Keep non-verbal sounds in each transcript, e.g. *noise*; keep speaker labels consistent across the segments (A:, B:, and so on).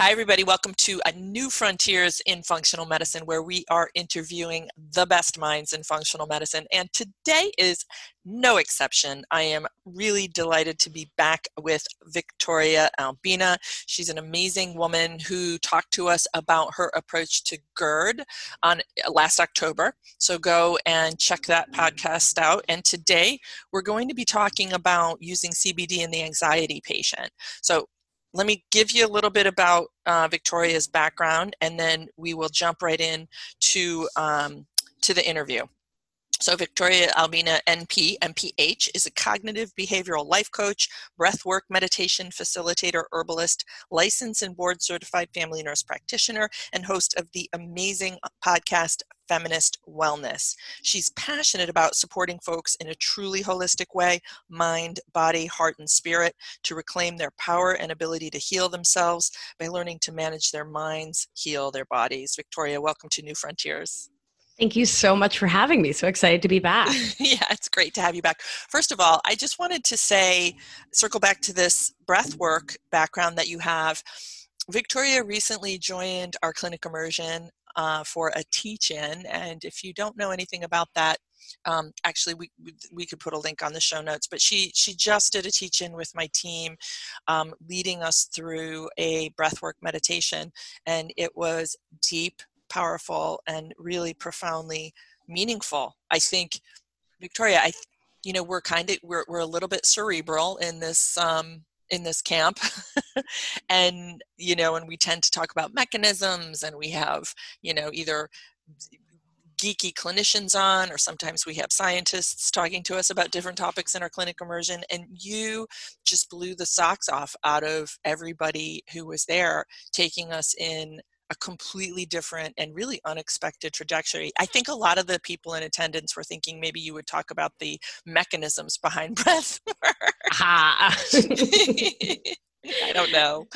A: Hi, everybody. Welcome to a new frontiers in functional medicine where we are interviewing the best minds in functional medicine. And today is no exception. I am really delighted to be back with Victoria Albina. She's an amazing woman who talked to us about her approach to GERD on uh, last October. So go and check that podcast out. And today we're going to be talking about using CBD in the anxiety patient. So let me give you a little bit about uh, Victoria's background, and then we will jump right in to um, to the interview. So Victoria Albina NP, MPH, is a cognitive behavioral life coach, breathwork meditation facilitator, herbalist, licensed and board certified family nurse practitioner, and host of the amazing podcast Feminist Wellness. She's passionate about supporting folks in a truly holistic way, mind, body, heart, and spirit, to reclaim their power and ability to heal themselves by learning to manage their minds, heal their bodies. Victoria, welcome to New Frontiers.
B: Thank you so much for having me. So excited to be back. *laughs*
A: yeah, it's great to have you back. First of all, I just wanted to say, circle back to this breath work background that you have. Victoria recently joined our clinic immersion uh, for a teach-in, and if you don't know anything about that, um, actually we, we could put a link on the show notes but she she just did a teach-in with my team um, leading us through a breathwork meditation and it was deep powerful and really profoundly meaningful. I think, Victoria, I, you know, we're kind of we're we're a little bit cerebral in this um, in this camp, *laughs* and you know, and we tend to talk about mechanisms, and we have you know either geeky clinicians on, or sometimes we have scientists talking to us about different topics in our clinic immersion. And you just blew the socks off out of everybody who was there, taking us in a completely different and really unexpected trajectory. I think a lot of the people in attendance were thinking maybe you would talk about the mechanisms behind *laughs* breath
B: Ah. *laughs* *laughs*
A: I don't know.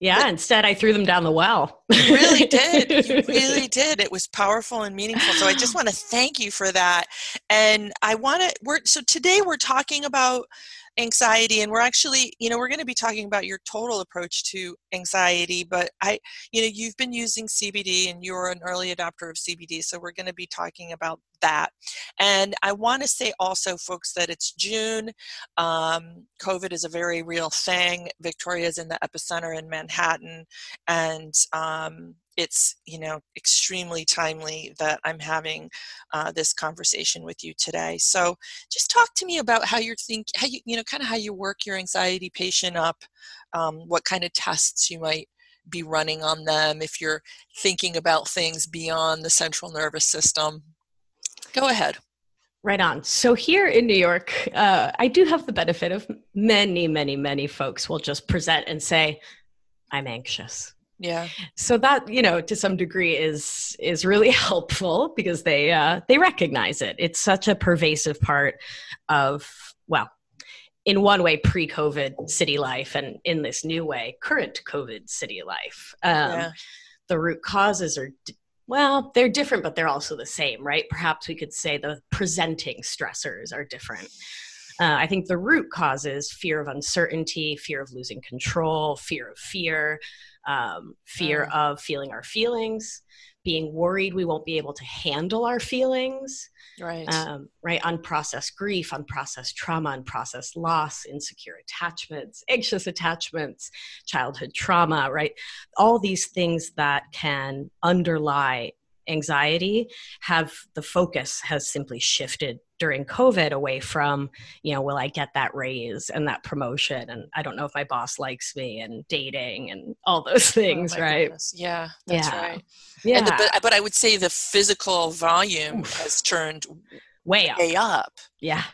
B: Yeah, but, instead I threw them down the well.
A: you really did. You really did. It was powerful and meaningful. So I just *gasps* want to thank you for that. And I want to we're so today we're talking about anxiety and we're actually you know we're going to be talking about your total approach to anxiety but i you know you've been using cbd and you're an early adopter of cbd so we're going to be talking about that. And i want to say also folks that it's june um, covid is a very real thing. Victoria is in the epicenter in manhattan and um, it's you know extremely timely that i'm having uh, this conversation with you today. So just talk to me about how you're think how you you know kind of how you work your anxiety patient up um, what kind of tests you might be running on them if you're thinking about things beyond the central nervous system go ahead.
B: Right on. So here in New York, uh, I do have the benefit of many, many, many folks will just present and say, I'm anxious.
A: Yeah.
B: So that you know to some degree is is really *laughs* helpful because they uh they recognize it. It's such a pervasive part of well in one way pre-covid city life and in this new way current covid city life. Um yeah. the root causes are well they're different but they're also the same right perhaps we could say the presenting stressors are different uh, I think the root causes fear of uncertainty, fear of losing control, fear of fear, um, fear mm. of feeling our feelings, being worried we won't be able to handle our feelings.
A: Right.
B: Um, right. Unprocessed grief, unprocessed trauma, unprocessed loss, insecure attachments, anxious attachments, childhood trauma, right? All these things that can underlie anxiety have the focus has simply shifted during COVID away from, you know, will I get that raise and that promotion? And I don't know if my boss likes me and dating and all those oh things, oh right?
A: Goodness. Yeah, that's yeah. right. Yeah. The, but, but I would say the physical volume Oof. has turned
B: way up.
A: Way up.
B: Yeah.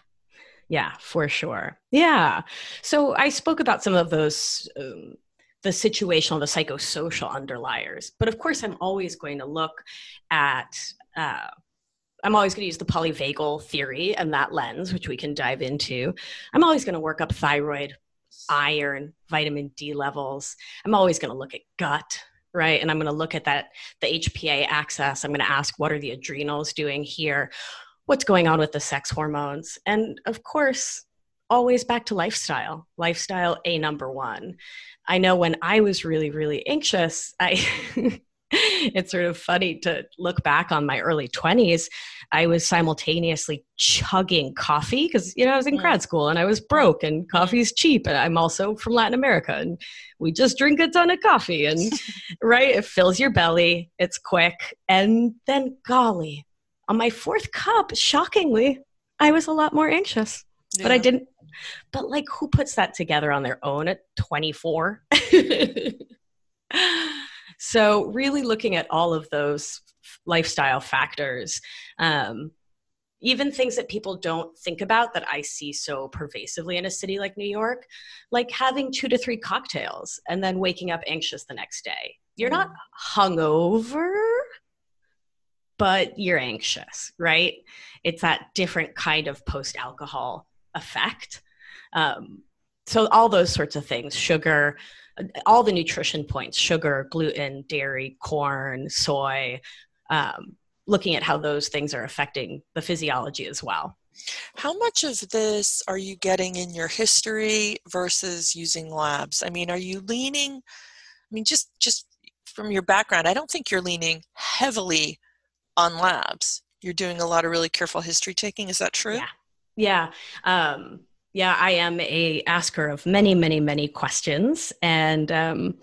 B: Yeah, for sure. Yeah. So I spoke about some of those um, the situational, the psychosocial underliers. But of course, I'm always going to look at, uh, I'm always going to use the polyvagal theory and that lens, which we can dive into. I'm always going to work up thyroid, iron, vitamin D levels. I'm always going to look at gut, right? And I'm going to look at that, the HPA axis. I'm going to ask, what are the adrenals doing here? What's going on with the sex hormones? And of course, always back to lifestyle. Lifestyle, a number one. I know when I was really, really anxious, I. *laughs* *laughs* it's sort of funny to look back on my early 20s. I was simultaneously chugging coffee because, you know, I was in mm. grad school and I was broke and coffee's cheap. And I'm also from Latin America and we just drink a ton of coffee. And, *laughs* right, it fills your belly, it's quick. And then, golly, on my fourth cup, shockingly, I was a lot more anxious. Yeah. But I didn't. But like, who puts that together on their own at 24? *laughs* so, really looking at all of those lifestyle factors, um, even things that people don't think about that I see so pervasively in a city like New York, like having two to three cocktails and then waking up anxious the next day. You're not hungover, but you're anxious, right? It's that different kind of post alcohol effect. Um, so, all those sorts of things sugar, all the nutrition points sugar, gluten, dairy, corn, soy, um, looking at how those things are affecting the physiology as well.
A: How much of this are you getting in your history versus using labs? I mean, are you leaning? I mean, just just from your background, I don't think you're leaning heavily on labs. You're doing a lot of really careful history taking. Is that true?
B: Yeah. Yeah. Um, yeah, I am a asker of many, many, many questions. And um,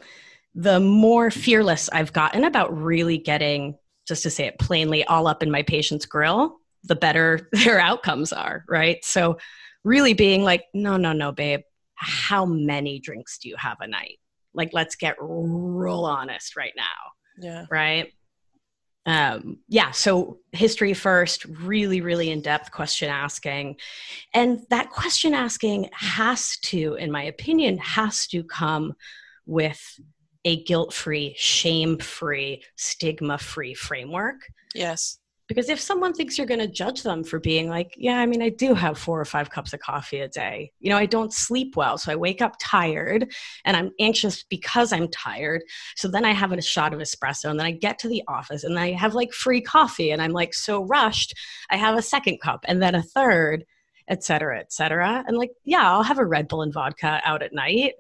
B: the more fearless I've gotten about really getting, just to say it plainly, all up in my patient's grill, the better *laughs* their outcomes are, right? So, really being like, no, no, no, babe, how many drinks do you have a night? Like, let's get real honest right now.
A: Yeah.
B: Right um, yeah, so history first, really, really in depth question asking. And that question asking has to, in my opinion, has to come with a guilt free, shame free, stigma free framework.
A: Yes
B: because if someone thinks you're going to judge them for being like yeah i mean i do have four or five cups of coffee a day. You know i don't sleep well so i wake up tired and i'm anxious because i'm tired. So then i have a shot of espresso and then i get to the office and i have like free coffee and i'm like so rushed i have a second cup and then a third et cetera et cetera. And like yeah i'll have a red bull and vodka out at night.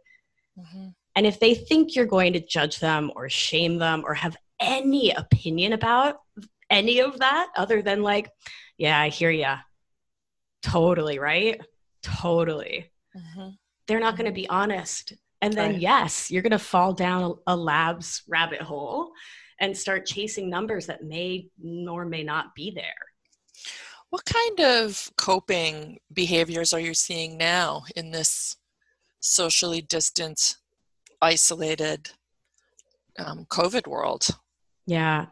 B: Mm-hmm. and if they think you're going to judge them or shame them or have any opinion about any of that other than like, yeah, I hear ya. Totally, right? Totally. Mm-hmm. They're not going to be honest. And then, right. yes, you're going to fall down a, a lab's rabbit hole and start chasing numbers that may or may not be there.
A: What kind of coping behaviors are you seeing now in this socially distant, isolated um, COVID world?
B: Yeah.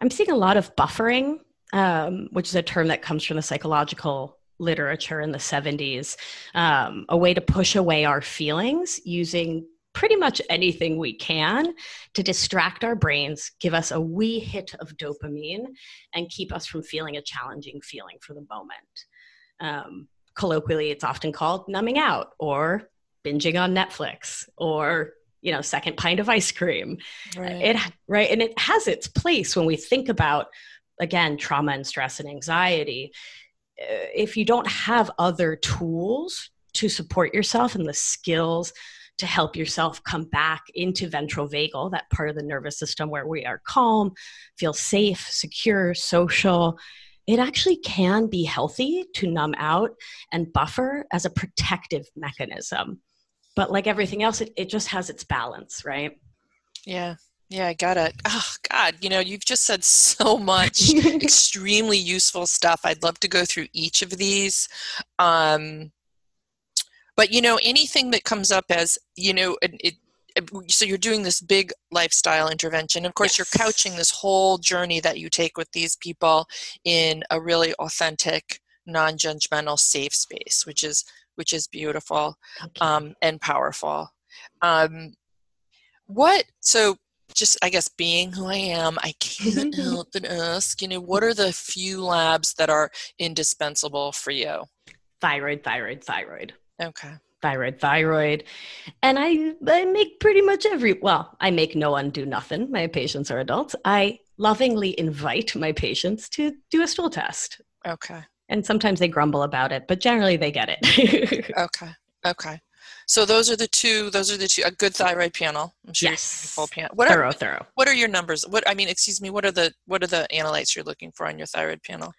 B: I'm seeing a lot of buffering, um, which is a term that comes from the psychological literature in the 70s, um, a way to push away our feelings using pretty much anything we can to distract our brains, give us a wee hit of dopamine, and keep us from feeling a challenging feeling for the moment. Um, colloquially, it's often called numbing out or binging on Netflix or you know second pint of ice cream. Right. it right? And it has its place when we think about again trauma and stress and anxiety. Uh, if you don't have other tools to support yourself and the skills to help yourself come back into ventral vagal that part of the nervous system where we are calm feel safe secure social it actually can be healthy to numb out and buffer as a protective mechanism but like everything else it, it just has its balance right?
A: Yeah. Yeah i got it. Oh god you know you've just said so much *laughs* extremely useful stuff. I'd love to go through each of these um but you know anything that comes up as you know it, it so you're doing this big lifestyle intervention. Of course yes. you're couching this whole journey that you take with these people in a really authentic non-judgmental safe space which is which is beautiful um, and powerful. Um, what so just I guess being who I am, I can't help but ask, you know, what are the few labs that are indispensable for you?
B: Thyroid, thyroid, thyroid.
A: Okay.
B: Thyroid, thyroid. And I I make pretty much every well, I make no one do nothing. My patients are adults. I lovingly invite my patients to do a stool test.
A: Okay.
B: And sometimes they grumble about it, but generally they get it. *laughs*
A: okay. Okay. So those are the two. Those are the two. A good thyroid panel.
B: I'm sure yes.
A: Full panel. What
B: thorough,
A: are,
B: thorough.
A: What are your numbers? What I mean, excuse me. What are the what are the analytes you're looking for on your thyroid panel?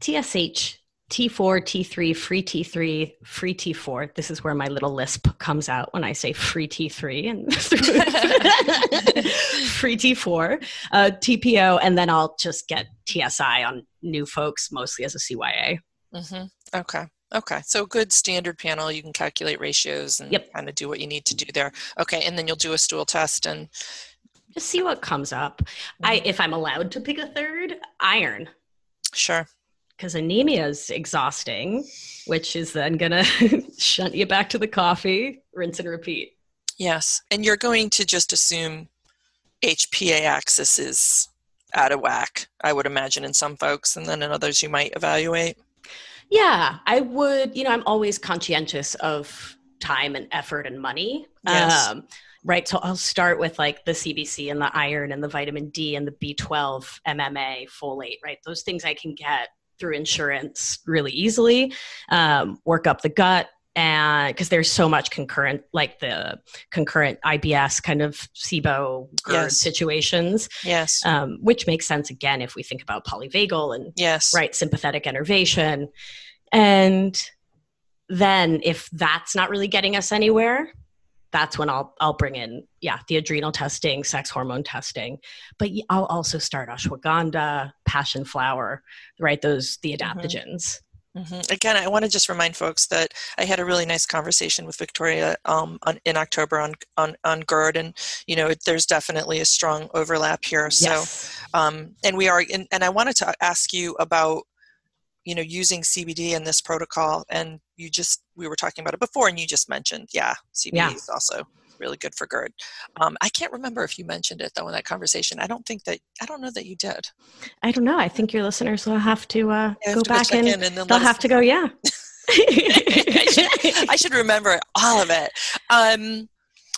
B: TSH, T4, T3, free T3, free T4. This is where my little lisp comes out when I say free T3 and *laughs* *laughs* free T4, uh, TPO, and then I'll just get TSI on new folks, mostly as a CYA.
A: Mm-hmm. Okay. Okay, so good standard panel. You can calculate ratios and
B: yep.
A: kind of do what you need to do there. Okay, and then you'll do a stool test and
B: just see what comes up. I, mm-hmm. if I'm allowed to pick a third, iron.
A: Sure.
B: Because anemia is exhausting, which is then gonna *laughs* shunt you back to the coffee, rinse and repeat.
A: Yes, and you're going to just assume HPA axis is out of whack. I would imagine in some folks, and then in others you might evaluate.
B: Yeah, I would. You know, I'm always conscientious of time and effort and money.
A: Yes. Um,
B: right. So I'll start with like the CBC and the iron and the vitamin D and the B12, MMA, folate, right? Those things I can get through insurance really easily. Um, work up the gut, and because there's so much concurrent like the concurrent ibs kind of sibo
A: yes.
B: situations
A: yes
B: um, which makes sense again if we think about polyvagal and
A: yes
B: right sympathetic innervation and then if that's not really getting us anywhere that's when I'll I'll bring in yeah the adrenal testing, sex hormone testing, but I'll also start ashwagandha, passion flower, right? Those the mm-hmm. adaptogens. Mm-hmm.
A: Mm-hmm. Again, I want to just remind folks that I had a really nice conversation with Victoria um, on, in October on, on on GERD, and you know there's definitely a strong overlap here. So,
B: yes.
A: um, and we are, in, and I wanted to ask you about you know using CBD in this protocol, and you just we were talking about it before, and you just mentioned, yeah, CBD
B: yeah.
A: is also really good for GERD. Um, I can't remember if you mentioned it though in that conversation. I don't think that I don't know that you did.
B: I don't know. I think your listeners will have to uh, go have back and, and they'll have to go. Yeah. *laughs*
A: I, should, I, should, remember all of it. Um,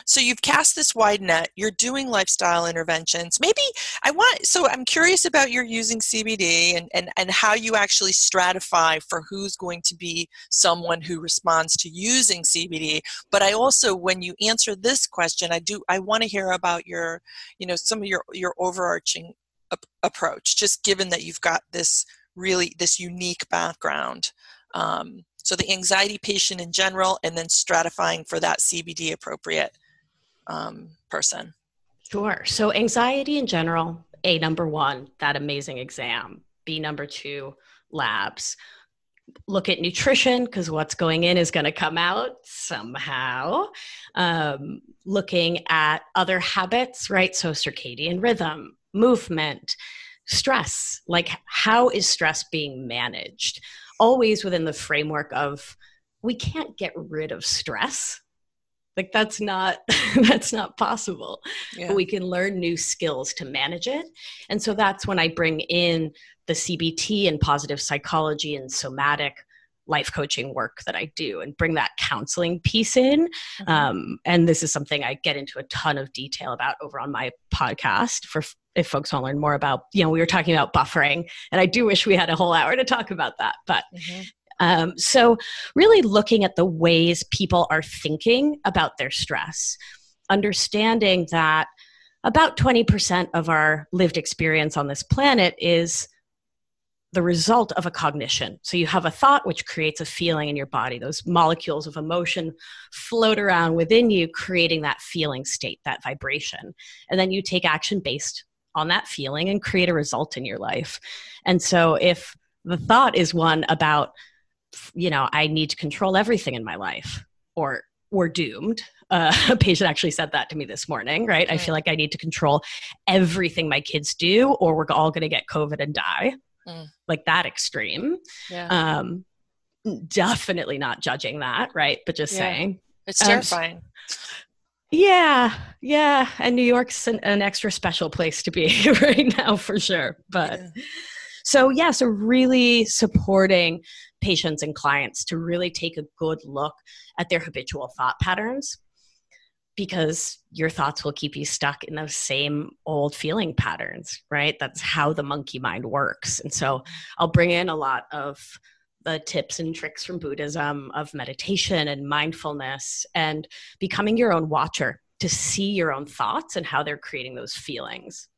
A: so you've cast this wide net you're doing lifestyle interventions. Maybe i want so i'm curious about your using cbd and, and and how you actually stratify for who's going to be someone who responds to using cbd but i also when you answer this question i do i want to hear about your you know some of your your overarching ap- approach just given that you've got this really this unique background. Um, so the anxiety patient in general and then stratifying for that cbd appropriate um, person?
B: Sure. So, anxiety in general, A, number one, that amazing exam. B, number two, labs. Look at nutrition because what's going in is going to come out somehow. Um, looking at other habits, right? So, circadian rhythm, movement, stress. Like, how is stress being managed? Always within the framework of we can't get rid of stress like that's not *laughs* that's not possible
A: yeah.
B: but we can learn new skills to manage it and so that's when i bring in the cbt and positive psychology and somatic life coaching work that i do and bring that counseling piece in mm-hmm. um, and this is something i get into a ton of detail about over on my podcast for if folks want to learn more about you know we were talking about buffering and i do wish we had a whole hour to talk about that but mm-hmm. Um, so, really looking at the ways people are thinking about their stress, understanding that about 20% of our lived experience on this planet is the result of a cognition. So you have a thought which creates a feeling in your body. Those molecules of emotion float around within you, creating that feeling state, that vibration. And then you take action based on that feeling and create a result in your life. And so if the thought is one about you know, I need to control everything in my life or we're doomed. Uh, *laughs* a patient actually said that to me this morning, right? I feel like I need to control everything my kids do or we're all going to get COVID and die. Mm. Like that extreme.
A: Yeah.
B: Um, definitely not judging that, right? But just yeah. saying.
A: It's terrifying. Um,
B: yeah, yeah. And New York's an, an, extra special place to be *laughs* right now for sure. But yeah. so, yeah, so really supporting patients and clients to really take a good look at their habitual thought patterns because your thoughts will keep you stuck in those same old feeling patterns, right? That's how the monkey mind works. And so I'll bring in a lot of the tips and tricks from Buddhism of meditation and mindfulness and becoming your own watcher to see your own thoughts and how they're creating those feelings.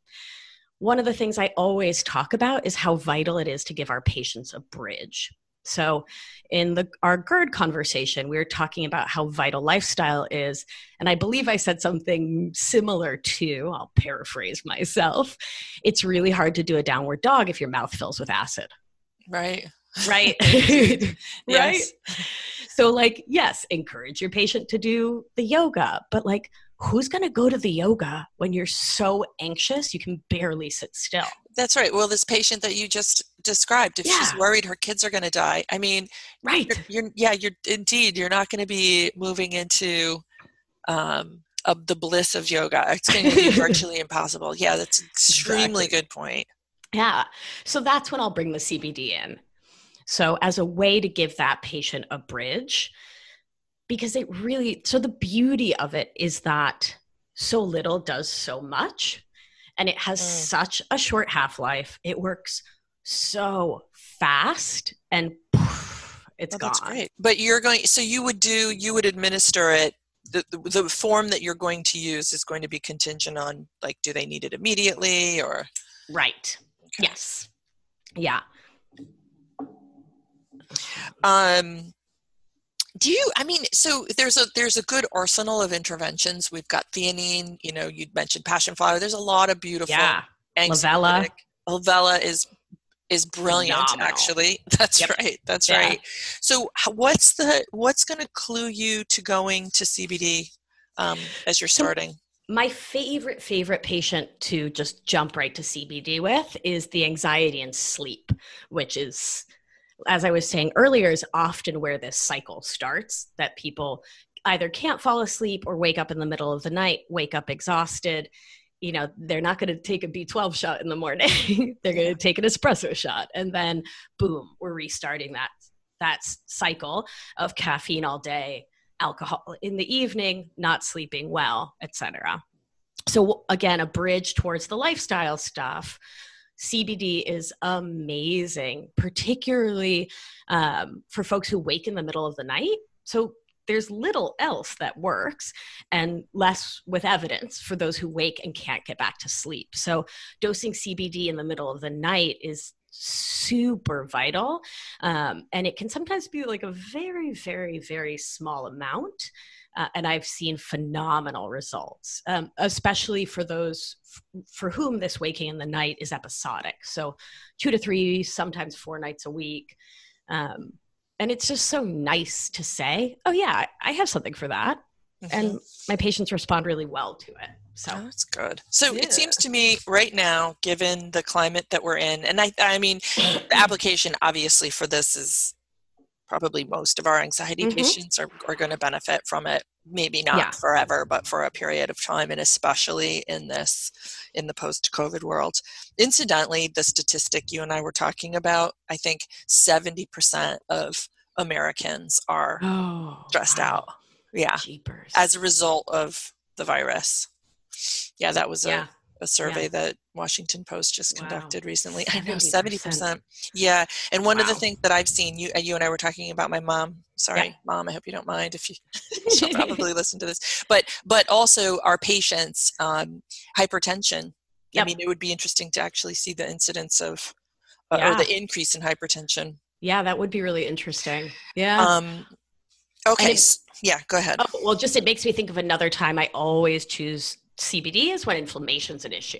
B: One of the things I always talk about is how vital it is to give our patients a bridge. So, in the our GERD conversation, we were talking about how vital lifestyle is, and I believe I said something similar to. I'll paraphrase myself. It's really hard to do a downward dog if your mouth fills with acid.
A: Right.
B: Right. *laughs* right. So, like, yes, encourage your patient to do the yoga, but like, who's going to go to the yoga when you're so anxious you can barely sit still?
A: That's right. Well, this patient that you just described, if yeah. she's worried her kids are going to die, I mean,
B: right?
A: You're, you're yeah, you're indeed you're not going to be moving into um, of the bliss of yoga. It's going to be *laughs* virtually impossible. Yeah, that's extremely exactly. good point.
B: Yeah. So that's when I'll bring the CBD in. So, as a way to give that patient a bridge, because it really, so the beauty of it is that so little does so much and it has mm. such a short half life. It works so fast and poof, it's oh, gone. That's great.
A: But you're going, so you would do, you would administer it. The, the, the form that you're going to use is going to be contingent on like, do they need it immediately or?
B: Right. Okay. Yes. Yeah.
A: Um, do you i mean so there's a there's a good arsenal of interventions we've got theanine you know you'd mentioned passion flower there's a lot of beautiful
B: yeah Lavela
A: Lavela is is brilliant Phenomenal. actually *laughs* that's yep. right that's yeah. right so what's the what's going to clue you to going to cbd um, as you're starting
B: my favorite favorite patient to just jump right to cbd with is the anxiety and sleep which is as I was saying earlier, is often where this cycle starts that people either can't fall asleep or wake up in the middle of the night, wake up exhausted. You know, they're not going to take a B12 shot in the morning. *laughs* they're going to take an espresso shot. And then, boom, we're restarting that, that cycle of caffeine all day, alcohol in the evening, not sleeping well, etc. So, again, a bridge towards the lifestyle stuff CBD is amazing, particularly um, for folks who wake in the middle of the night. So there's little else that works and less with evidence for those who wake and can't get back to sleep. So dosing CBD in the middle of the night is super vital. Um, and it can sometimes be like a very, very, very small amount. Uh, and I've seen phenomenal results, um, especially for those f- for whom this waking in the night is episodic. So, two to three, sometimes four nights a week. Um, and it's just so nice to say, oh, yeah, I have something for that. Mm-hmm. And my patients respond really well to it. So
A: oh, that's good. So yeah. it seems to me right now, given the climate that we're in, and I, I mean, the application obviously for this is probably most of our anxiety mm-hmm. patients are, are going to benefit from it maybe not yeah. forever but for a period of time and especially in this in the post covid world incidentally the statistic you and i were talking about i think 70% of americans are oh, stressed wow. out yeah
B: Jeepers.
A: as a result of the virus yeah that was yeah. a a survey yeah. that Washington Post just wow. conducted recently. 70%. I know seventy percent. Yeah, and one wow. of the things that I've seen you you and I were talking about my mom. Sorry, yeah. mom. I hope you don't mind if you *laughs* *laughs* she'll probably listen to this. But but also our patients um, hypertension. Yep. I mean, it would be interesting to actually see the incidence of uh, yeah. or the increase in hypertension.
B: Yeah, that would be really interesting. Yeah.
A: Um, okay. It, yeah, go ahead.
B: Oh, well, just it makes me think of another time I always choose CBD is when inflammation's an issue.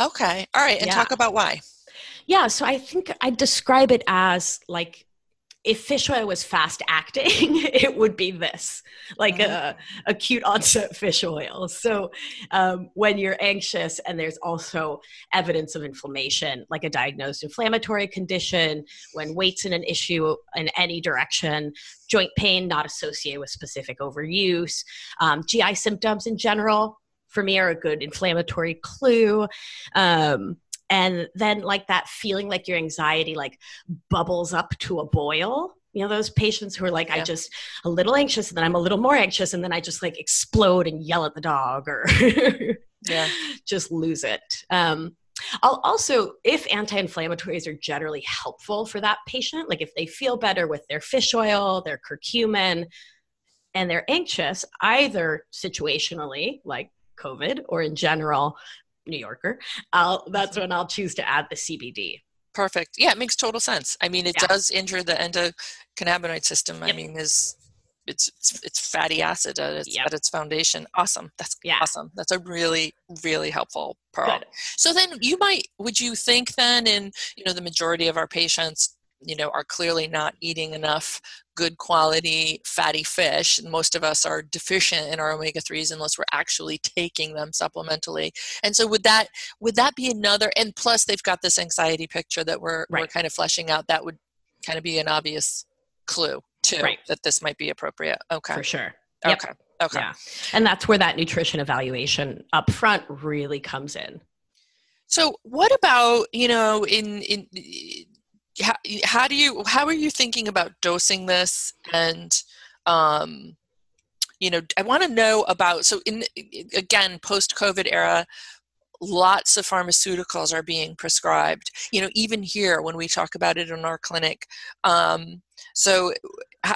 A: Okay. All right. And yeah. talk about why.
B: Yeah. So I think I describe it as like if fish oil was fast acting, *laughs* it would be this, like a uh-huh. acute onset fish oil. So um, when you're anxious and there's also evidence of inflammation, like a diagnosed inflammatory condition, when weight's in an issue in any direction, joint pain not associated with specific overuse, um, GI symptoms in general, for me are a good inflammatory clue. Um, and then like that feeling like your anxiety like bubbles up to a boil. You know those patients who are like yeah. i just a little anxious and then i'm a little more anxious and then i just like explode and yell at the dog or *laughs*
A: yeah.
B: just lose it. Um, I'll also, if anti inflammatories are generally helpful for that patient, like if they feel better with their fish oil, their curcumin, and they're anxious, either situationally, like COVID, or in general, New Yorker, I'll, that's when I'll choose to add the CBD.
A: Perfect. Yeah, it makes total sense. I mean, it yeah. does injure the endocannabinoid system. Yep. I mean, is it's, it's it's fatty acid at its, yep. at its foundation. Awesome. That's yeah. awesome. That's a really really helpful pearl. Good. So then you might would you think then in you know the majority of our patients you know are clearly not eating enough good quality fatty fish. Most of us are deficient in our omega-3s unless we're actually taking them supplementally. And so would that would that be another and plus they've got this anxiety picture that we're right. we're kind of fleshing out that would kind of be an obvious clue too right. that this might be appropriate. Okay.
B: For sure.
A: Yep. okay. Okay.
B: Yeah. And that's where that nutrition evaluation up front really comes in.
A: So what about you know in in how, how do you how are you thinking about dosing this? And um, you know i want to know about so in again post covid era lots of pharmaceuticals are being prescribed you know even here when we talk about it in our clinic. Um, so how,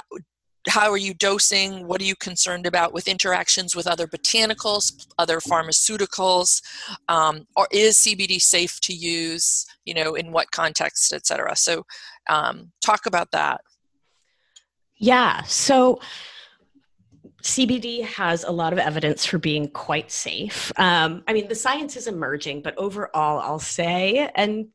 A: how are you dosing? What are you concerned about with interactions with other botanicals, other pharmaceuticals? Um, or is CBD safe to use? You know, in what context, etc. So, um, talk about that.
B: Yeah. So. CBD has a lot of evidence for being quite safe. Um, I mean, the science is emerging, but overall, I'll say, and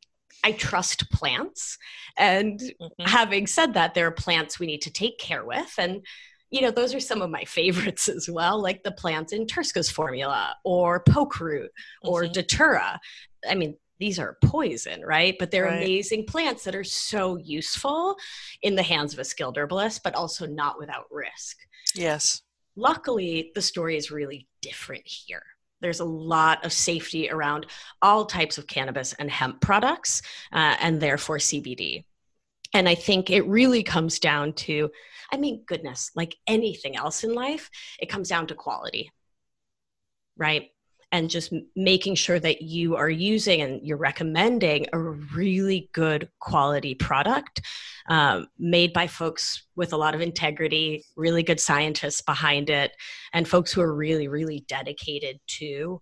B: I trust plants. And mm-hmm. having said that, there are plants we need to take care with. And, you know, those are some of my *laughs* favorites as well, like the plants in Turska's formula or poke root or mm-hmm. datura. I mean, these are poison, right? But they're right. amazing plants that are so useful in the hands of a skilled herbalist, but also not without risk.
A: Yes.
B: Luckily, the story is really different here. There's a lot of safety around all types of cannabis and hemp products, uh, and therefore CBD. And I think it really comes down to, I mean, goodness, like anything else in life, it comes down to quality, right? And just making sure that you are using and you're recommending a really good quality product um, made by folks with a lot of integrity, really good scientists behind it, and folks who are really, really dedicated to,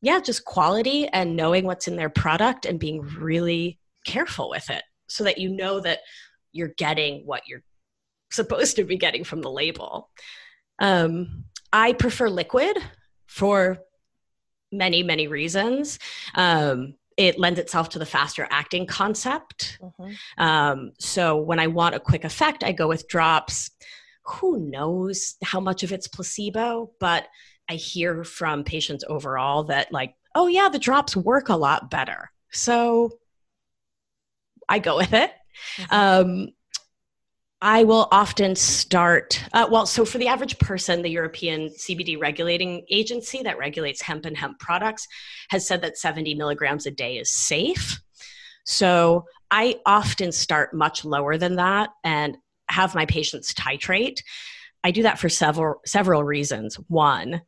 B: yeah, just quality and knowing what's in their product and being really careful with it so that you know that you're getting what you're supposed to be getting from the label. Um, I prefer liquid for many, many reasons. Um, it lends itself to the faster acting concept. Mm-hmm. Um, so when I want a quick effect, I go with drops. Who knows how much of it's placebo, but I hear from patients overall that, like, oh, yeah, the drops work a lot better. So I go with it. Mm-hmm. Um, I will often start, uh, well, so for the average person, the European CBD regulating agency that regulates hemp and hemp products has said that 70 milligrams a day is safe. So I often start much lower than that and have my patients titrate. I do that for several several reasons. One,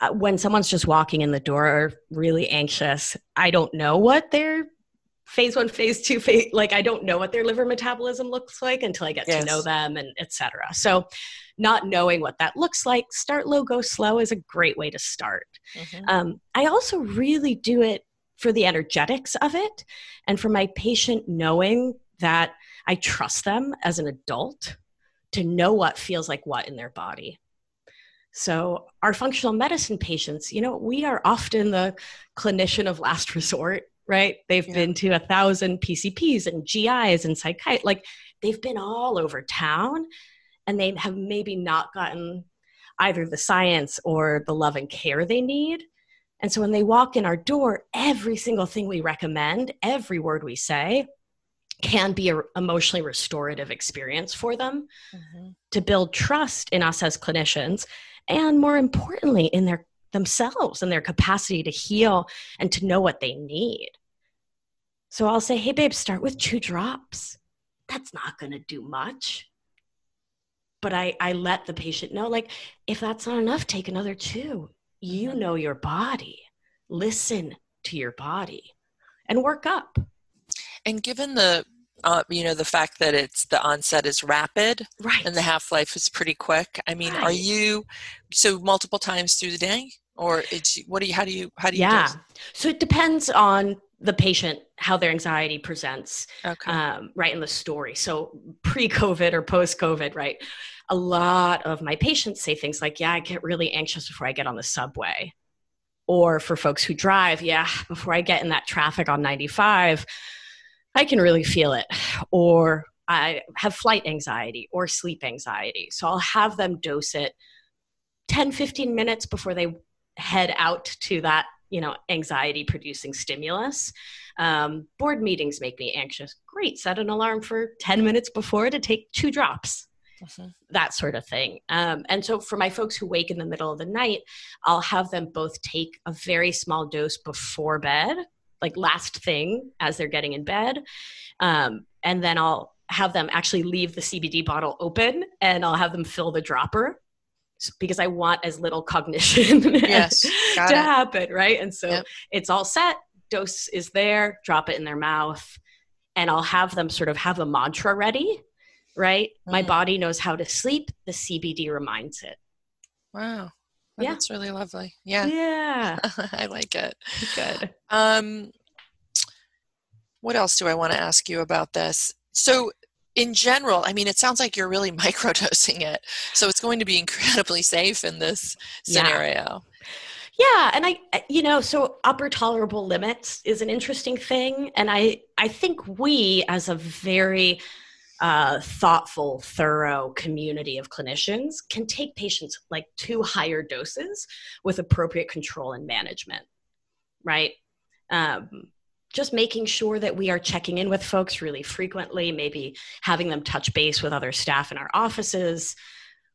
B: uh, when someone's just walking in the door really anxious, I don't know what they're phase one phase two phase like i don't know what their liver metabolism looks like until i get yes. to know them and etc so not knowing what that looks like start low go slow is a great way to start mm-hmm. um, i also really do it for the energetics of it and for my patient knowing that i trust them as an adult to know what feels like what in their body so our functional medicine patients you know we are often the clinician of last *laughs* resort right? They've yeah. been to a thousand PCPs and GIs and psychiatrists. Like they've been all over town and they have maybe not gotten either the science or the love and care they need. And so when they walk in our door, every single thing we recommend, every word we say, can be an emotionally restorative experience for them mm-hmm. to build trust in us as clinicians and more importantly in their themselves and their capacity to heal and to know what they need. So I'll say, hey, babe, start with two drops. That's not going to do much. But I, I let the patient know, like, if that's not enough, take another two. You mm-hmm. know your body. Listen to your body. and work up.
A: And given the uh, you know the fact that it's the onset is rapid
B: right
A: and the half-life is pretty quick. I mean
B: right.
A: are you so multiple times through the day? Or it's what do you how do you how do you
B: yeah. So it depends on the patient how their anxiety presents
A: okay.
B: um, right in the story. So pre-covid or post-covid right a lot of my patients say things like yeah i get really anxious before i get on the subway. Or for folks who drive yeah before i get in that traffic on 95 I can really feel it. Or I have flight anxiety or sleep anxiety. So I'll have them dose it 10, 15 minutes before they head out to that, you know, anxiety producing stimulus. Um, board meetings make me anxious. Great, set an alarm for 10 minutes before to take two drops. Mm-hmm. That sort of thing. Um, and so, for my folks who wake in the middle of the night, I'll have them both take a very small dose before bed like last thing as they're getting in bed. Um, and then I'll have them actually leave the CBD bottle open and I'll have them fill the dropper because I want as little cognition *laughs*
A: yes, to
B: it. happen, right? And so yep. it's all set, dose is there, drop it in their mouth, and I'll have them sort of have a mantra ready, right? Mm. My body knows how to sleep, the CBD reminds it.
A: Wow. Yeah. That's really lovely. Yeah.
B: Yeah. *laughs*
A: I like it.
B: Good.
A: Um, what else do I want to ask you about this? So, in general, I mean, it sounds like you're really *laughs* microdosing it. So, it's going to be incredibly safe in this scenario.
B: Yeah. yeah and i you know so upper tolerable limits is an interesting thing and i i think we as a very uh, thoughtful, thorough community of clinicians can take patients like to higher doses with appropriate control and management, right? Um, just making sure that we are checking in with folks really frequently, maybe having them touch base with other staff in our offices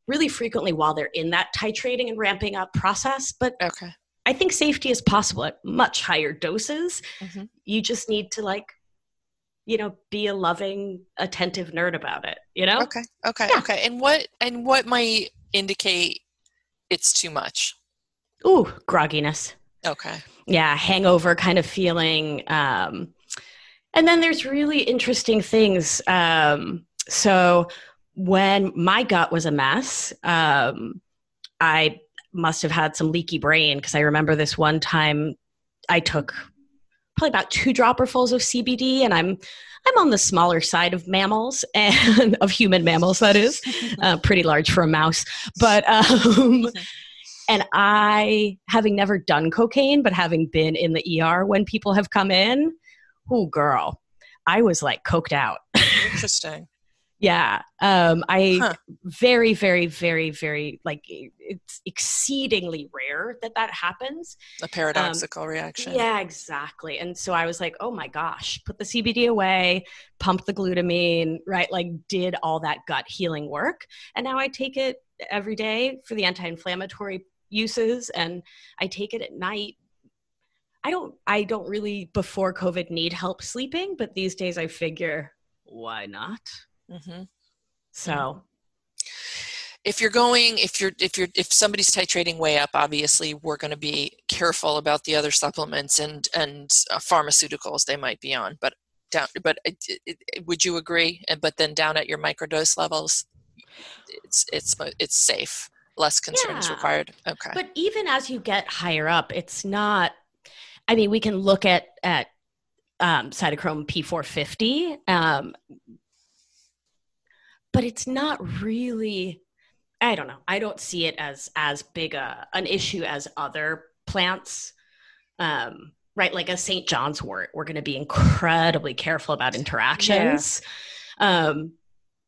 B: really frequently while they're in that titrating and ramping up process. But
A: okay.
B: I think safety is possible at much higher doses. Mm-hmm. You just need to like you know be a loving attentive nerd about it you know?
A: Okay okay yeah. okay. And what and what might indicate it's too much?
B: Ooh grogginess.
A: Okay.
B: Yeah hangover kind of feeling um and then there's really interesting things um so when my gut was a mess um i must have had some leaky brain because i remember this one time i took probably about two dropperfuls of CBD, and I'm I'm on the smaller side of mammals *laughs* and of human mammals. That is *laughs* uh, pretty large for a mouse, but. Um, *laughs* and I, having never done cocaine, but having been in the ER when people have come in, oh girl, I was like coked out.
A: Interesting.
B: Yeah. Um, I huh. very, very, very, very like it's exceedingly rare that that happens.
A: A paradoxical um, reaction.
B: Yeah, exactly. And so I was like, oh my gosh, put the CBD away, pump the glutamine, right? Like did all that gut healing work. And now I take it every day for the anti-inflammatory uses and I take it at night I don't I don't really before COVID need help sleeping, but these days I figure why not? Mm-hmm. So
A: if you're going if you're if you're if somebody's titrating way up obviously we're going to be careful about the other supplements and and uh, pharmaceuticals they might be on but down but it, it, it, would you agree? And but then down at your microdose levels it's it's it's safe. Less concern yeah. is required. Okay.
B: But even as you get higher up it's not i mean we can look at at um, cytochrome p450 um, but it's not really i don't know. I don't see it as as big a an issue as other plants. Um right like a st john's wort we're going to be incredibly careful about interactions. Yeah. um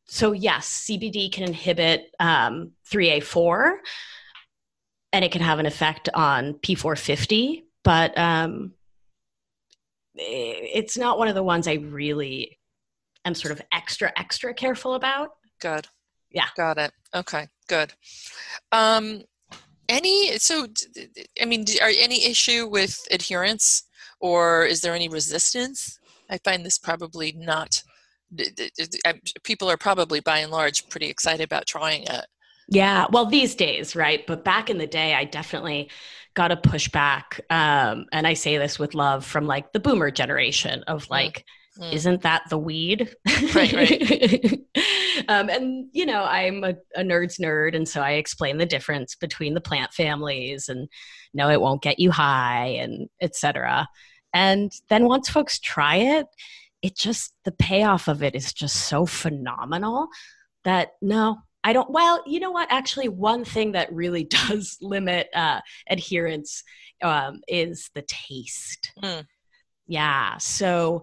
B: so yes cbd can inhibit um 3a4 and it can have an effect on p450 but um it's not one of the ones i really am sort of extra extra careful about.
A: Good.
B: Yeah.
A: Got it. Okay good. Um any so i mean are any issue with adherence or is there any resistance? I find this probably not people are probably by and large pretty excited about trying it.
B: Yeah well these days right but back in the day i definitely got a pushback. Um, and I say this with love from like the boomer generation of like, mm. isn't that the weed?
A: Right, right. *laughs*
B: um, and, you know, I'm a, a nerd's nerd. And so I explain the difference between the plant families and no, it won't get you high and etc. And then once folks try it, it just, the payoff of it is just so phenomenal that no, I don't. Well, you know what? Actually, one thing that really *laughs* does limit uh, adherence um, is the taste. Mm. Yeah. So,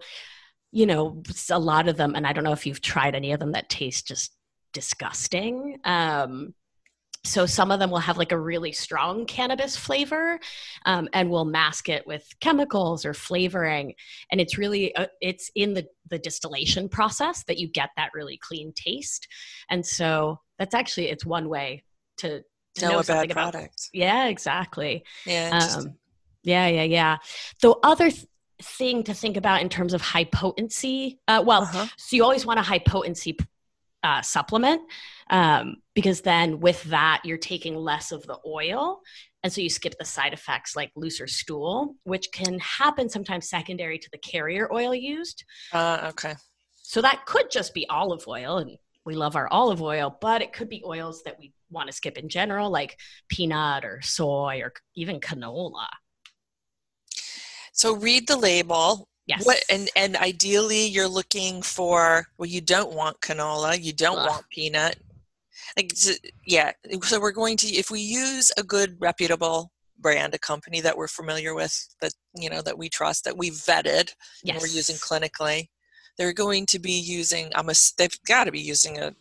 B: you know, a lot of them, and I don't know if you've tried any of them that taste just disgusting. Um, so some of them will have like a really strong cannabis flavor um, and we'll mask it with chemicals or flavoring and it's really uh, it's in the the distillation process that you get that really clean taste and so that's actually it's one way to, to know, know a bad
A: about, product.
B: Yeah exactly.
A: Yeah um,
B: yeah yeah yeah. The other th- thing to think about in terms of high potency uh, well uh-huh. so you always want a high potency uh, supplement um, because then with that you're taking less of the oil and so you skip the side effects like looser stool which can happen sometimes secondary to the carrier oil used.
A: Uh, okay.
B: So that could just be olive oil and we love our olive oil but it could be oils that we want to skip in general like peanut or soy or even canola
A: so read the label
B: Yes.
A: What and and ideally you're looking for well you don't want canola, you don't Ugh. want peanut. Like yeah, so we're going to if we use a good reputable brand, a company that we're familiar with, that you know that we trust, that we've vetted, yes. and we're using clinically, they're going to be using. I'm a, they've got to be using a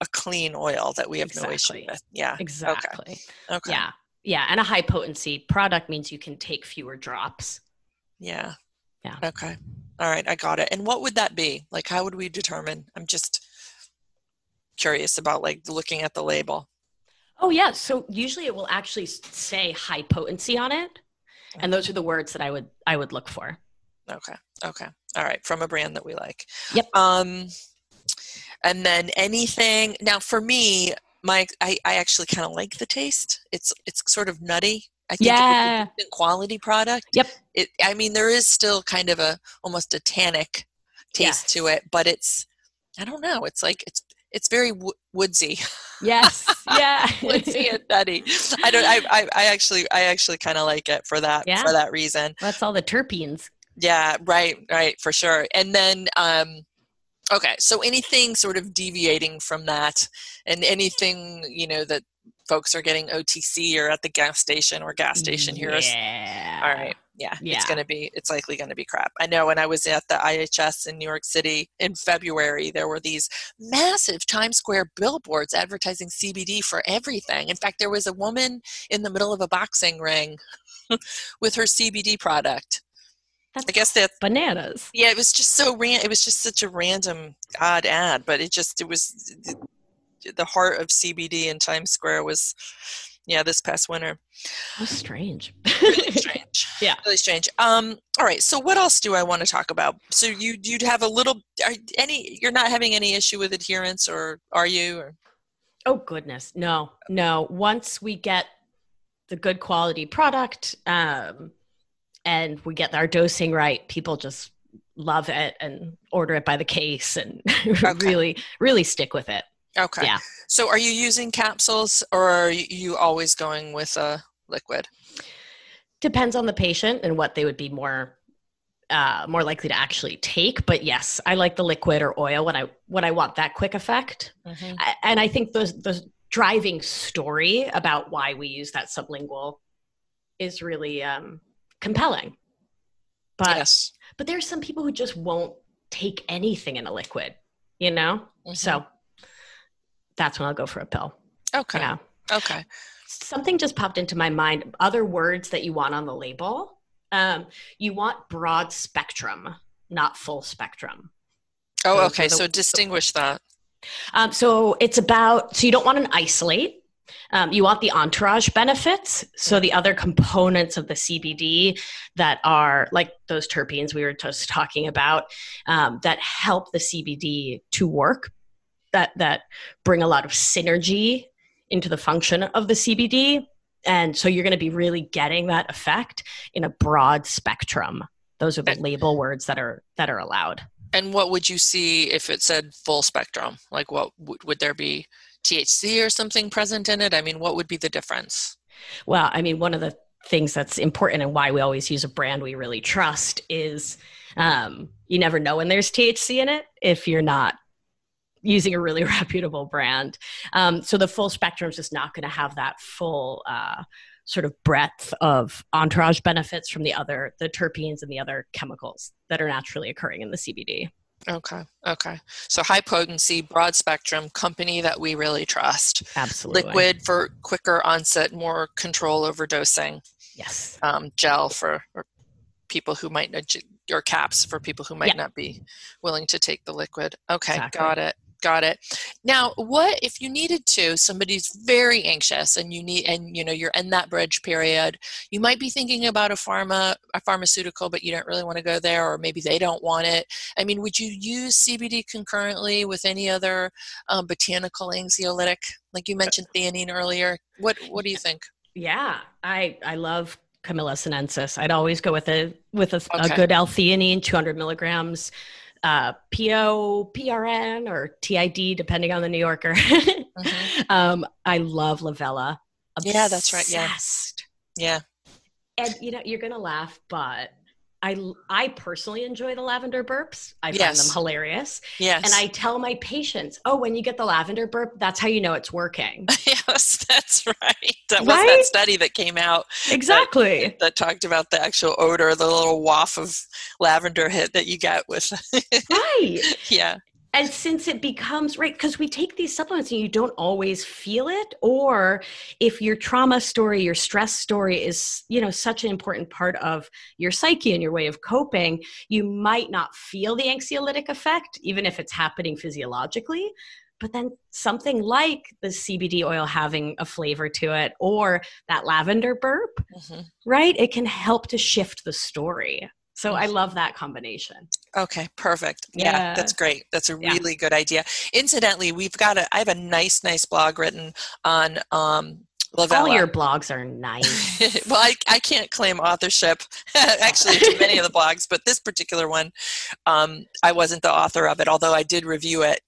A: a clean oil that we have exactly. no issue with. Yeah,
B: exactly.
A: Okay. okay.
B: Yeah, yeah, and a high potency product means you can take fewer drops.
A: Yeah.
B: Yeah.
A: Okay. All right, I got it. And what would that be? Like how would we determine? I'm just curious about like looking at the label.
B: Oh yeah, so usually it will actually say high potency on it. And those are the words that I would I would look for.
A: Okay. Okay. All right, from a brand that we like.
B: Yep.
A: Um and then anything now for me my I, I actually kind of like the taste. It's it's sort of nutty. I think
B: yeah.
A: it's a quality product.
B: Yep.
A: It, I mean, there is still kind of a almost a tannic taste to it, but it's I don't know. It's like it's it's very woodsy.
B: Yes. *laughs* Yeah. *laughs*
A: woodsy and nutty. I don't. I. I, I actually. I actually kind of like it for that. Yeah. For that reason.
B: That's all the terpenes.
A: Yeah. Right. Right. For sure. And then. um Okay, so anything sort of deviating from that, and anything you know that folks are getting OTC or at the gas station or gas station here.
B: Yeah.
A: All right. Yeah,
B: yeah.
A: It's going to be, it's likely going to be crap. I know when I was at the IHS in New York City in February, there were these massive Times Square billboards advertising CBD for everything. In fact, there was a woman in the middle of a boxing ring *laughs* with her CBD product.
B: That's I guess that bananas.
A: Yeah, it was just so ran. It was just such a random odd ad, but it just it was the heart of CBD in Times Square was, yeah, this past winter.
B: How strange.
A: really *laughs* strange.
B: yeah.
A: Really strange. Um. All right. So what else do I want to talk about? So you you'd have a little are any you're not having any issue with adherence or are you or?
B: Oh goodness, no, no. Once we get the good quality product, um, and we get our dosing right, people just love it and order it by the case and *laughs* okay. really really stick with it
A: Okay.
B: Yeah.
A: So are you using capsules or are you always going with a liquid?
B: Depends on the patient and what they would be more uh, more likely to actually take. But yes, I like the liquid or oil when I when I want that quick effect. Mm-hmm. I, and I think the the driving story about why we use that sublingual is really um, compelling. But
A: yes.
B: but there's some people who just won't take anything in a liquid, you know. Mm-hmm. So that's when I'll go for a pill.
A: Okay.
B: Yeah.
A: Okay.
B: Something just popped into my mind. Other words that you want on the label. Um, you want broad spectrum, not full spectrum.
A: Oh, Those okay. The, so distinguish that.
B: Um, so it's about, so you don't want an isolate. Um, you want the entourage benefits. So the other components of the CBD that are like those terpenes we were just talking about um, that help the CBD to work that that bring a lot of synergy into the function of the CBD. and so you're going to be really getting that effect in a broad spectrum. Those are the label words that are that are allowed.
A: And what would you see if it said full spectrum? Like, what would, would there be THC or something present in it? I mean, what would be the difference?
B: Well, I mean, one of the things that's important and why we always use a brand we really trust is um, you never know when there's THC in it if you're not using a really *laughs* reputable brand. Um, so the full spectrum is just not going to have that full uh, sort of breadth of entourage benefits from the other the terpenes and the other chemicals that are naturally occurring in the CBD.
A: Okay. Okay. So high potency, broad spectrum company that we really trust.
B: Absolutely.
A: Liquid for quicker onset, more control over dosing.
B: Yes.
A: Um, gel for people who might not, or caps for people who might yeah. not be willing to take the liquid. Okay. Exactly. Got it. Got it. Now, what if you needed to? Somebody's very anxious, and you need, and you know, you're in that bridge period. You might be thinking about a pharma, a pharmaceutical, but you don't really want to go there, or maybe they don't want it. I mean, would you use CBD concurrently with any other um, botanical anxiolytic, like you mentioned theanine earlier? What What do you think?
B: Yeah, I I love Camellia sinensis. I'd always go with a with a, okay. a good L-theanine, 200 milligrams uh, PO, PRN, or TID, depending on the New Yorker. mm-hmm. *laughs* um, I love Lavela.
A: Obsessed. Yeah, that's right. Yeah. Yeah.
B: And you know, you're gonna laugh, but I I personally enjoy the lavender burps. I find yes. them hilarious.
A: Yes.
B: And I tell my patients, "Oh, when you get the lavender burp, that's how you know it's working." *laughs*
A: yes, that's right. That right? was that study that came out.
B: Exactly.
A: That, that, talked about the actual odor, the little waft of lavender hit that you get with.
B: right. *laughs*
A: Yeah
B: and since it becomes right because we take these supplements and you don't always feel it or if your trauma story your stress story is you know such an important part of your psyche and your way of coping you might not feel the anxiolytic effect even if it's happening physiologically but then something like the CBD oil having a flavor to it or that lavender burp, mm-hmm. right? It can help to shift the story. So I love that combination.
A: Okay, perfect. Yeah, yeah that's great. That's a really yeah. good idea. Incidentally, we've got a I have a nice nice blog written on um Lavela.
B: All your blogs are nice. *laughs*
A: well, I, I can't claim authorship *laughs* actually to many of the blogs, but this particular one, um, I wasn't the author of it, although I did review it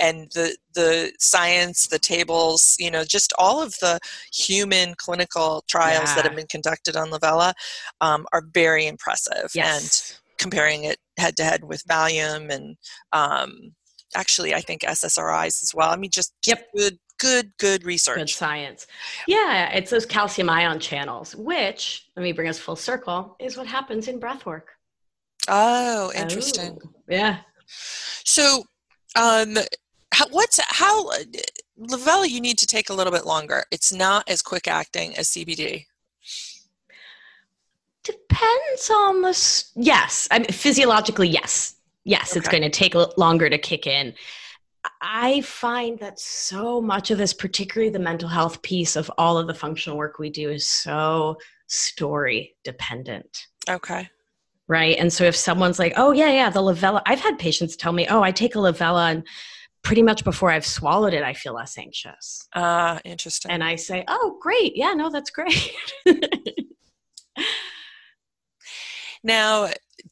A: and the the science the tables you know just all of the human clinical trials yeah. that have been conducted on lavela um, are very impressive
B: yes.
A: and comparing it head to head with valium and um, actually i think ssris as well i mean just, just yep. good good good research
B: good science yeah it's those calcium ion channels which let me bring us full circle is what happens in breath work
A: oh interesting
B: oh, yeah
A: so um, how, what's how Lavela? You need to take a little bit longer. It's not as quick acting as CBD.
B: Depends on the yes. I mean, physiologically, yes, yes. Okay. It's going to take longer to kick in. I find that so much of this, particularly the mental health piece of all of the functional work we do, is so story dependent.
A: Okay
B: right? And so if someone's like, oh, yeah, yeah, the Lavela, I've had patients tell me, oh, I take a Lavela and pretty much before I've swallowed it, I feel less anxious.
A: Ah, uh, interesting.
B: And I say, oh, great. Yeah, no, that's great. *laughs*
A: now,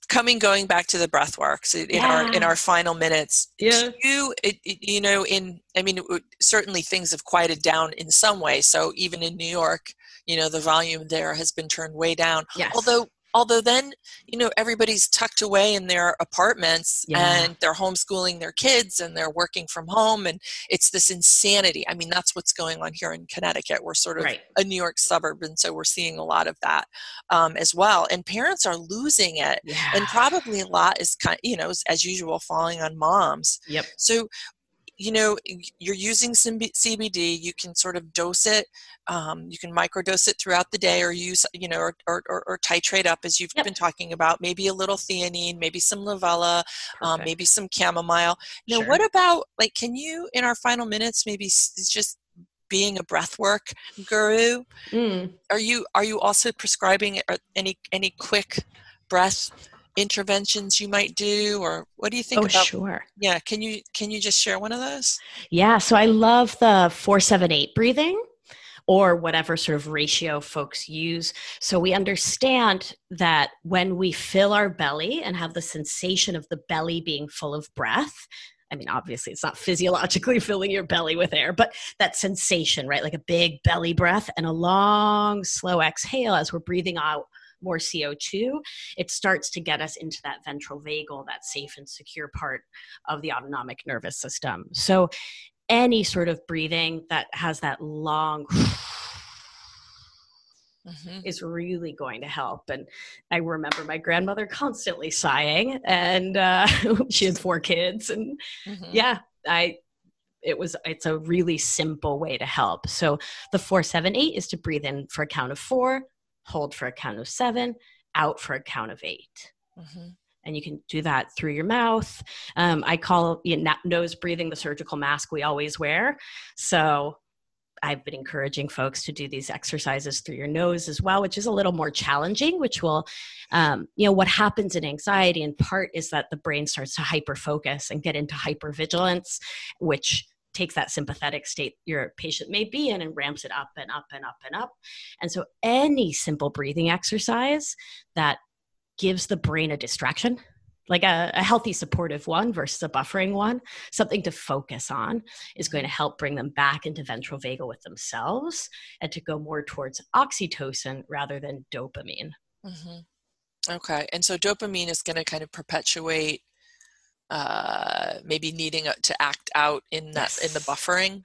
A: coming going back to the breath works in yeah. our in our final minutes
B: yeah
A: you it, it, you know in i mean certainly things have quieted down in some way so even in new york you know the volume there has been turned way down
B: yes.
A: although although then you know everybody's tucked away in their apartments yeah. and they're homeschooling their kids and they're working from home and it's this insanity i mean that's what's going on here in connecticut we're sort of right. a new york suburb and so we're seeing a lot of that um, as well and parents are losing it
B: yeah.
A: and probably a lot is kind you know as usual falling on moms
B: yep
A: so you know you're using some cbd you can sort of dose it um, you can microdose it throughout the day or use you know or, or, or titrate up as you've yep. been talking about maybe a little theanine maybe some lavela um, maybe some chamomile now sure. what about like can you in our final minutes maybe just being a breathwork guru mm. are you are you also prescribing uh, any any quick breath interventions you might do or what do you think
B: oh,
A: about
B: sure
A: yeah can you can you just share one of those
B: yeah so i love the 478 breathing or whatever sort of ratio folks use. So we understand that when we fill our belly and have the sensation of the belly being full of breath, I mean, obviously, it's not physiologically *laughs* filling your belly with air, but that sensation, right? Like a big belly breath and a long, slow exhale as we're breathing out more CO2, it starts to get us into that ventral vagal, that safe and secure part of the autonomic nervous system. So, any sort of breathing that has that long Mm-hmm. is really going to help. And I remember my grandmother constantly sighing, and uh, *laughs* she had four kids, and mm-hmm. yeah, I. It was. It's a really simple way to help. So the four seven eight is to breathe in for a count of four, hold for a count of seven, out for a count of 8 mm-hmm. And you can do that through your mouth. Um, I call you know, nose breathing the surgical mask we always wear. So I've been encouraging folks to do these exercises through your nose as well, which is a little more challenging, which will, um, you know, what happens in anxiety in part is that the brain starts to hyper focus and get into hypervigilance, which takes that sympathetic state your patient may be in and ramps it up and up and up and up. And so, any simple breathing exercise that gives the brain a distraction, like a, a, healthy supportive one versus a buffering one, something to focus on is going to help bring them back into ventral vagal with themselves and to go more towards oxytocin rather than dopamine.
A: Mm-hmm. Okay. And so dopamine is going to kind of perpetuate uh, maybe needing to act out in that yes. in the buffering.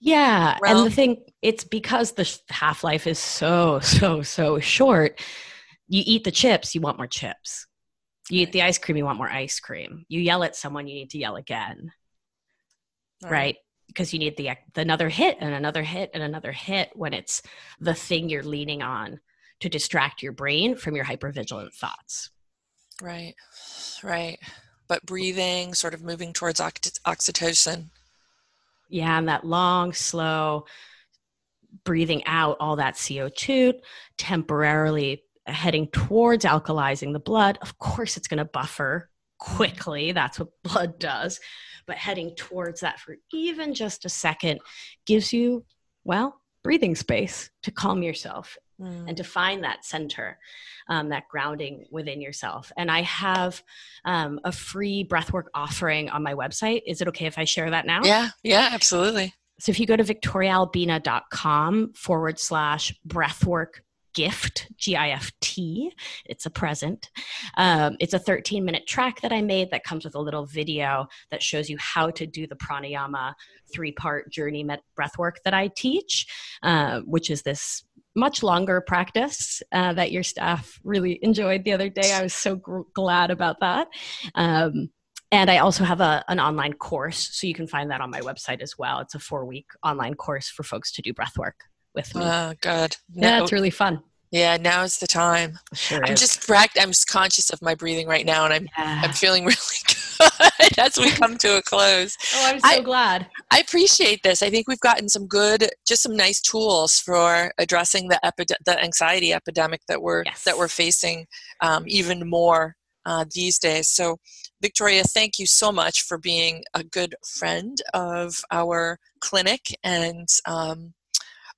B: Yeah, realm. and the thing it's because the half life is so so so short. You eat the chips, you want more chips. You right. eat the ice cream, you want more ice cream. You yell at someone, you need to yell again. Right. right? Because you need the, the another hit and another hit and another hit when it's the thing you're leaning on to distract your brain from your hypervigilant thoughts.
A: Right. Right but breathing, sort of moving towards oxytocin.
B: Yeah, and that long, slow breathing out all that CO2, temporarily heading towards alkalizing the blood. Of course, it's going to buffer quickly. That's what *laughs* blood does. But heading towards that for even just a second gives you, well, breathing space to calm yourself mm. and to find that center, um, that grounding within yourself. And I have um, a free breathwork offering on my website. Is it okay if I share that now?
A: Yeah, yeah, absolutely.
B: So if you go to victoriaalbina.com forward slash breathwork gift g-i-f-t it's a present um, it's a 13 minute track that i made that comes with a little video that shows you how to do the pranayama three part journey breath work that i teach uh, which is this much longer practice uh, that your staff really enjoyed the other day. I was so gr- glad about that. Um, and I also have a, an online course, so you can find that on my website as well. It's a four week online course for folks to do breath work with me.
A: Oh, good.
B: Yeah, no, it's really fun.
A: Yeah, now is the time.
B: Sure
A: I'm
B: is.
A: just I'm just conscious of my breathing right now, and I'm yeah. I'm feeling *laughs* really good *laughs* as we come to a close.
B: Oh, I'm so I, glad.
A: I appreciate this. I think we've gotten some good, just some nice tools for addressing the epi- the anxiety epidemic that we're yes. that we're facing um, even more uh, these days. So, Victoria, thank you so much for being a good friend of our clinic and. Um,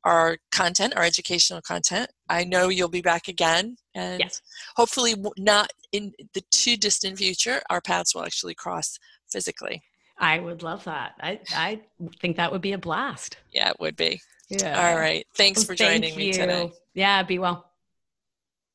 A: our content, our educational content. I know you'll be back again, and
B: yes.
A: hopefully, not in the too distant future, our paths will actually cross physically.
B: I would love that. I, I think that would be a blast.
A: Yeah, it would be.
B: Yeah.
A: All right. Thanks well, for joining thank me today.
B: Yeah, be well.